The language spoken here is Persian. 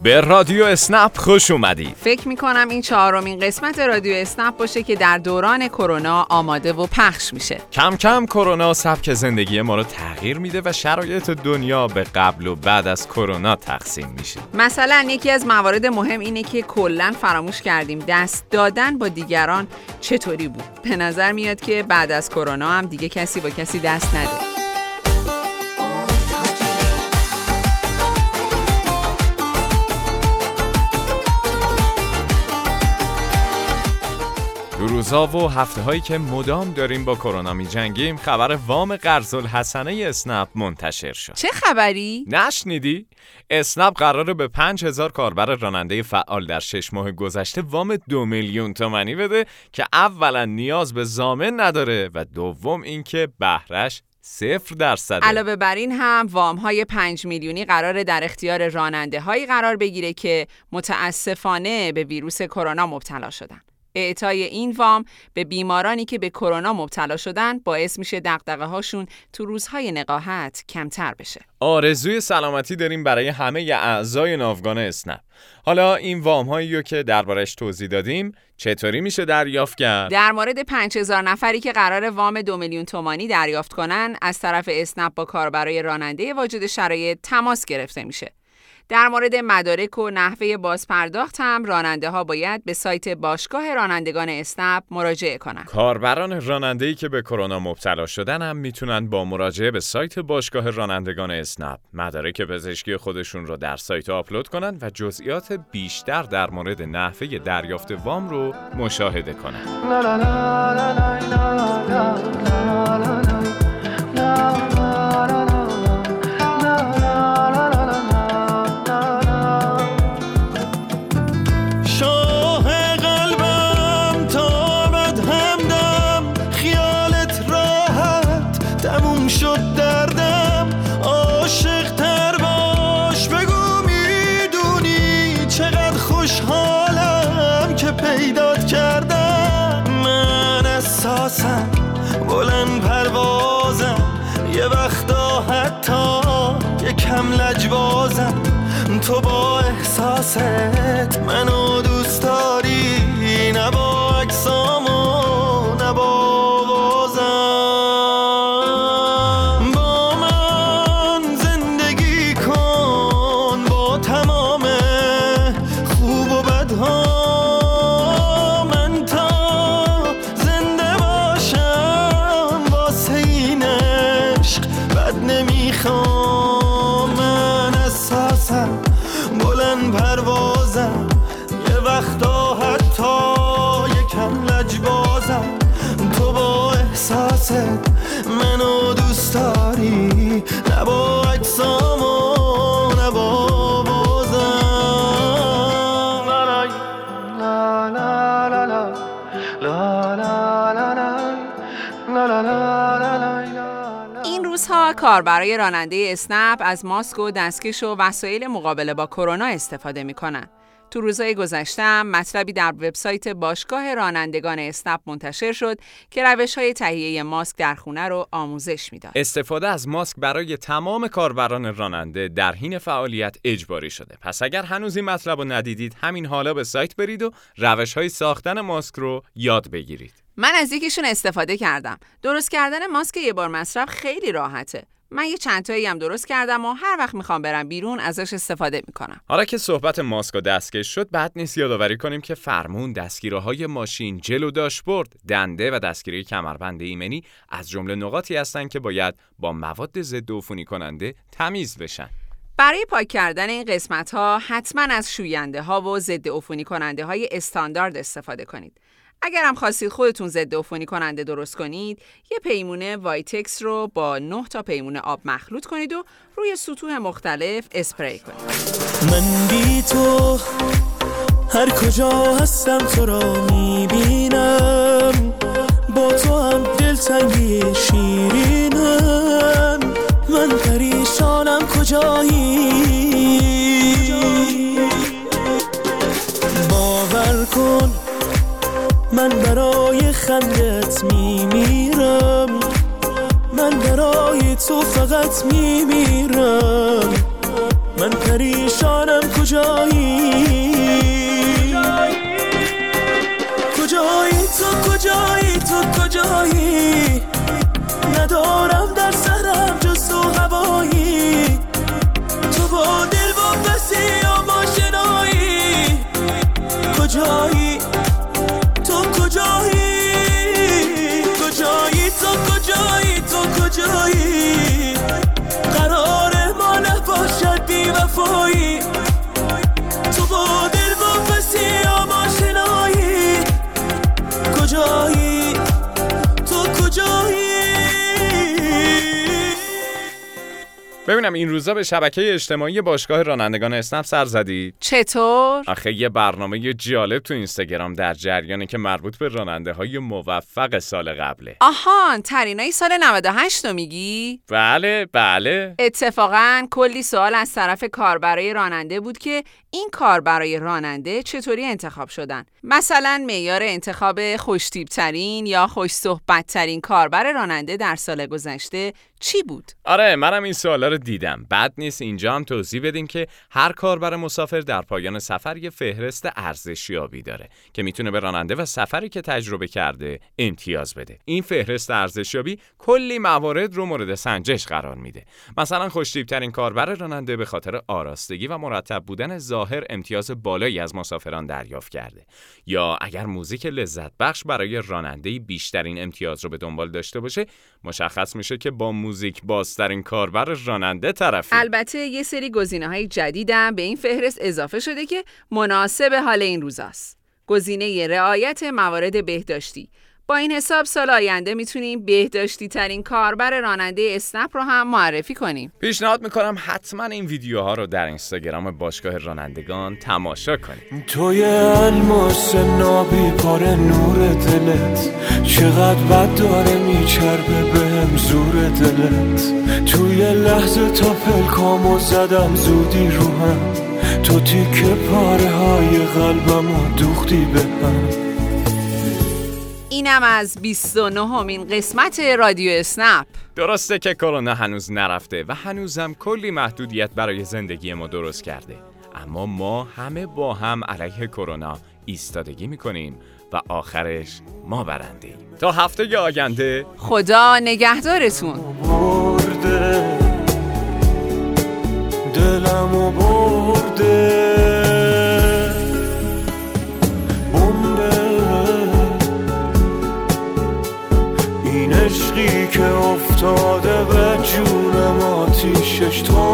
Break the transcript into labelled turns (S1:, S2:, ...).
S1: به رادیو اسنپ خوش اومدید.
S2: فکر می کنم این چهارمین قسمت رادیو اسنپ باشه که در دوران کرونا آماده و پخش میشه.
S1: کم کم کرونا سبک زندگی ما رو تغییر میده و شرایط دنیا به قبل و بعد از کرونا تقسیم میشه.
S2: مثلا یکی از موارد مهم اینه که کلا فراموش کردیم دست دادن با دیگران چطوری بود. به نظر میاد که بعد از کرونا هم دیگه کسی با کسی دست نده
S1: روزا و هفته هایی که مدام داریم با کرونا می جنگیم خبر وام قرض الحسنه اسنپ منتشر شد
S2: چه خبری؟
S1: نشنیدی؟ اسنپ قراره به 5000 کاربر راننده فعال در 6 ماه گذشته وام دو میلیون تومنی بده که اولا نیاز به زامن نداره و دوم اینکه بهرش صفر درصده
S2: علاوه بر این هم وام های 5 میلیونی قرار در اختیار راننده هایی قرار بگیره که متاسفانه به ویروس کرونا مبتلا شدن. اعطای این وام به بیمارانی که به کرونا مبتلا شدن باعث میشه دغدغه هاشون تو روزهای نقاهت کمتر بشه.
S1: آرزوی سلامتی داریم برای همه اعضای ناوگان اسنپ. حالا این وام هایی که دربارش توضیح دادیم چطوری میشه دریافت کرد؟
S2: در مورد 5000 نفری که قرار وام دو میلیون تومانی دریافت کنن از طرف اسنپ با کاربرای راننده واجد شرایط تماس گرفته میشه. در مورد مدارک و نحوه بازپرداخت هم راننده ها باید به سایت باشگاه رانندگان اسنپ مراجعه کنند.
S1: کاربران راننده ای که به کرونا مبتلا شدن هم می‌تونن با مراجعه به سایت باشگاه رانندگان اسنپ مدارک پزشکی خودشون رو در سایت آپلود کنند و جزئیات بیشتر در مورد نحوه دریافت وام رو مشاهده کنند.
S3: بلند پروازم. یه وقتا حتی یه کم لجوازم تو با احساسه دوست داری؟ نه با اجسام و نه با بازم. لا لا لا لا لا لا لا لا لا لا
S2: این روزها کاربرای راننده اسنپ از ماسک و دستکش و وسایل مقابله با کرونا استفاده می‌کنن. تو روزهای گذشته مطلبی در وبسایت باشگاه رانندگان اسنپ منتشر شد که روش های تهیه ماسک در خونه رو آموزش می‌داد.
S1: استفاده از ماسک برای تمام کاربران راننده در حین فعالیت اجباری شده. پس اگر هنوز این مطلب رو ندیدید همین حالا به سایت برید و روش های ساختن ماسک رو یاد بگیرید.
S2: من از یکیشون استفاده کردم. درست کردن ماسک یه بار مصرف خیلی راحته. من یه چند تایی هم درست کردم و هر وقت می‌خوام برم بیرون ازش استفاده می‌کنم.
S1: حالا که صحبت ماسک و دستکش شد، بعد نیست یادآوری کنیم که فرمون، دستگیره های ماشین، جلو داشبورد، دنده و دستگیره کمربند ایمنی از جمله نقاطی هستند که باید با مواد ضد عفونی کننده تمیز بشن.
S2: برای پاک کردن این قسمت ها حتما از شوینده ها و ضد عفونی کننده های استاندارد استفاده کنید. اگر هم خواستید خودتون ضد عفونی کننده درست کنید یه پیمونه وایتکس رو با 9 تا پیمونه آب مخلوط کنید و روی سطوح مختلف اسپری کنید.
S3: من بی تو هر کجا هستم تو را می‌بینم. با تو هم دلتنگی شیرینم. من پریشانم کجایی؟ خندت میمیرم. من برای تو فقط میمیرم. من پریشانم کجا
S4: کجایی؟ کجایی تو کجایی تو کجایی؟ ندارم
S1: ببینم این روزا به شبکه اجتماعی باشگاه رانندگان اسنپ سر زدی
S2: چطور؟
S1: آخه یه برنامه جالب تو اینستاگرام در جریانه که مربوط به راننده های موفق سال قبله
S2: آهان ترینای سال 98 رو میگی؟
S1: بله بله
S2: اتفاقا کلی سوال از طرف کاربرای راننده بود که این کاربرای راننده چطوری انتخاب شدن مثلا معیار انتخاب خوشتیب ترین یا خوش صحبت ترین کاربر راننده در سال گذشته چی بود؟
S1: آره منم این سوالا رو دیدم. بد نیست اینجا هم توضیح بدیم که هر کاربر مسافر در پایان سفر یه فهرست ارزشیابی داره که می‌تونه به راننده و سفری که تجربه کرده امتیاز بده. این فهرست ارزشیابی کلی موارد رو مورد سنجش قرار میده. مثلا خوشتیبترین کاربر راننده به خاطر آراستگی و مرتب بودن ظاهر امتیاز بالایی از مسافران دریافت کرده. یا اگر موزیک لذت بخش برای راننده بیشترین امتیاز رو به دنبال داشته باشه مشخص میشه که با بازترین کاربر راننده طرفی.
S2: البته یه سری گزینه های جدیدم به این فهرست اضافه شده که مناسب حال این روزاست. گزینه رعایت موارد بهداشتی. با این حساب سال آینده می‌تونیم بهداشتی ترین کاربر راننده اسنپ رو هم معرفی کنیم.
S1: پیشنهاد می‌کنم حتما این ویدیوها رو در اینستاگرام باشگاه رانندگان تماشا کنید.
S4: توی الماس نابی پاره نور دلت چقدر بد داره میچربه به زور دلت. توی لحظه تا پلکامو زدم زودی رو هم تو تیکه پاره های قلبمو دوختی به هم.
S2: اینم از 29 همین قسمت رادیو اسنپ.
S1: درسته که کرونا هنوز نرفته و هنوزم کلی محدودیت برای زندگی ما درست کرده. اما ما همه با هم علیه کرونا ایستادگی می‌کنیم و آخرش ما برنده ایم. تا هفته آینده.
S2: خدا نگهدارتون.
S4: برده. دلمو برده. je trouve